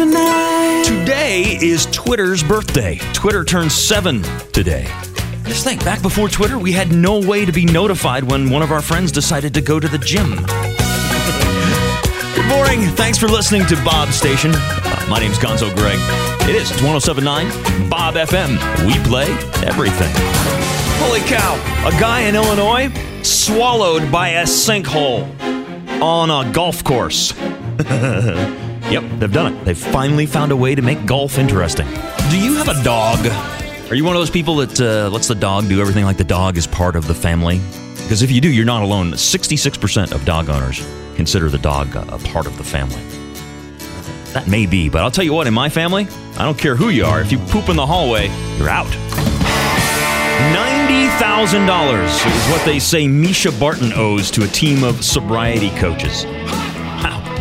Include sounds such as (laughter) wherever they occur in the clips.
tonight. Today is Twitter's birthday. Twitter turns seven today. Just think, back before Twitter, we had no way to be notified when one of our friends decided to go to the gym. Good morning. Thanks for listening to Bob Station. Uh, my name's Gonzo Greg. It is. It's 1079 Bob FM. We play everything. Holy cow. A guy in Illinois swallowed by a sinkhole on a golf course. (laughs) yep, they've done it. They've finally found a way to make golf interesting. Do you have a dog? Are you one of those people that uh, lets the dog do everything like the dog is part of the family? Because if you do, you're not alone. 66% of dog owners consider the dog a, a part of the family. That may be, but I'll tell you what, in my family, I don't care who you are, if you poop in the hallway, you're out. $90,000 is what they say Mischa Barton owes to a team of sobriety coaches.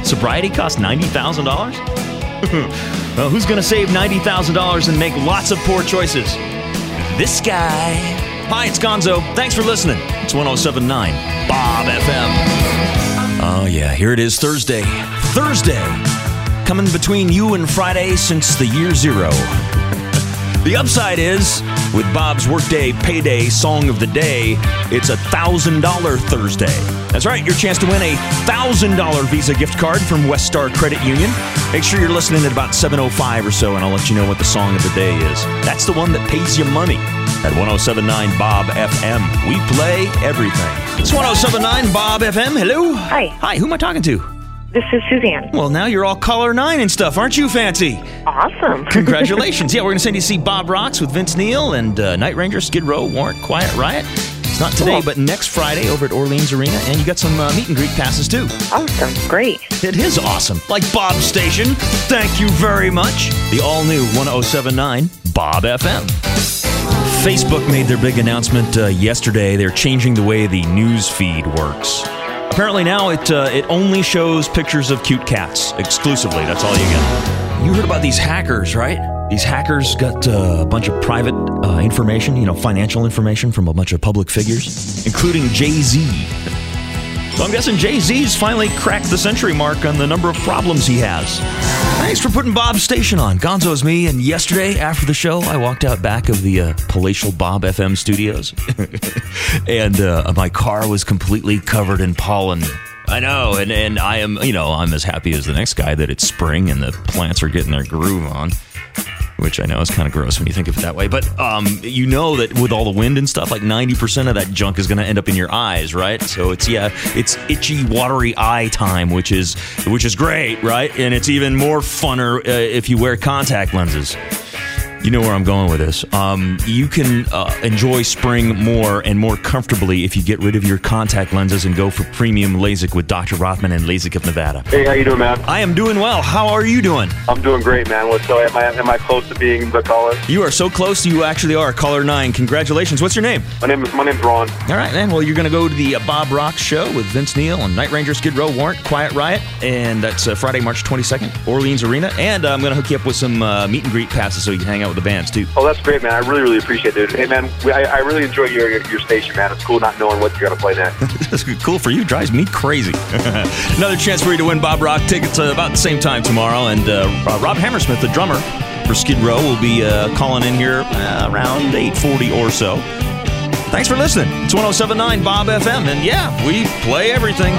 Sobriety costs $90,000? (laughs) well, who's going to save $90,000 and make lots of poor choices? This guy. Hi, it's Gonzo. Thanks for listening. It's 1079 Bob FM. Oh, yeah, here it is Thursday. Thursday. Coming between you and Friday since the year zero. The upside is, with Bob's Workday Payday Song of the Day, it's a $1,000 Thursday. That's right, your chance to win a $1,000 Visa gift card from West Star Credit Union. Make sure you're listening at about 7.05 or so, and I'll let you know what the song of the day is. That's the one that pays you money. At 1079 Bob FM, we play everything. It's 1079 Bob FM. Hello. Hi. Hi, who am I talking to? This is Suzanne. Well, now you're all color nine and stuff, aren't you, Fancy? Awesome. (laughs) Congratulations. yeah, we're going to send you to see Bob Rocks with Vince Neil and uh, Night Ranger, Skid Row, Warrant, Quiet Riot. It's not today, Cool. but next Friday over at Orleans Arena, and you got some uh, meet and greet passes too. awesome. Great. It is awesome. Like Bob Station. Thank you very much. The all new 1079 Bob FM. Facebook made their big announcement uh, yesterday. They're changing the way the news feed works. Apparently now it uh, it only shows pictures of cute cats exclusively. That's all you get. You heard about these hackers, right? These hackers got uh, a bunch of private uh, information, you know, financial information from a bunch of public figures, including Jay Z. So I'm guessing Jay Z's finally cracked the century mark on the number of problems he has. Thanks for putting Bob's station on. Gonzo's me, and yesterday after the show, I walked out back of the uh, palatial Bob FM studios, (laughs) and uh, my car was completely covered in pollen. I know, and, and I am, you know, I'm as happy as the next guy that it's spring and the plants are getting their groove on which I know is kind of gross when you think of it that way. But um, you know that with all the wind and stuff, like ninety percent of that junk is going to end up in your eyes, right? So it's yeah, it's itchy, watery eye time, which is which is great, right? And it's even more funner uh, if you wear contact lenses. You know where I'm going with this. Um, you can uh, enjoy spring more and more comfortably if you get rid of your contact lenses and go for premium LASIK with Dr. Rothman and LASIK of Nevada. Hey, how you doing, man? I am doing well. How are you doing? I'm doing great, man. What, so am I, am I close to being the caller? You are so close. You actually are. Caller nine. Congratulations. What's your name? My name is my name's Ron. All right, man. Well, you're going to go to the uh, Bob Rock show with Vince Neil and Night Ranger, Skid Row, Warrant, Quiet Riot, and that's uh, Friday, March 22nd, Orleans Arena. And uh, I'm going to hook you up with some uh, meet and greet passes so you can hang out with the bands too. Oh, that's great, man. I really, really appreciate it. Hey, man, I, I really enjoy your, your your station, man. It's cool not knowing what you're gonna play next. (laughs) That's cool for you. Drives me crazy. (laughs) Another chance for you to win Bob Rock tickets uh, about the same time tomorrow. And uh, Rob Hammersmith, the drummer for Skid Row, will be uh, calling in here uh, around 8:40 or so. Thanks for listening. It's 1079 Bob FM, and yeah, we play everything.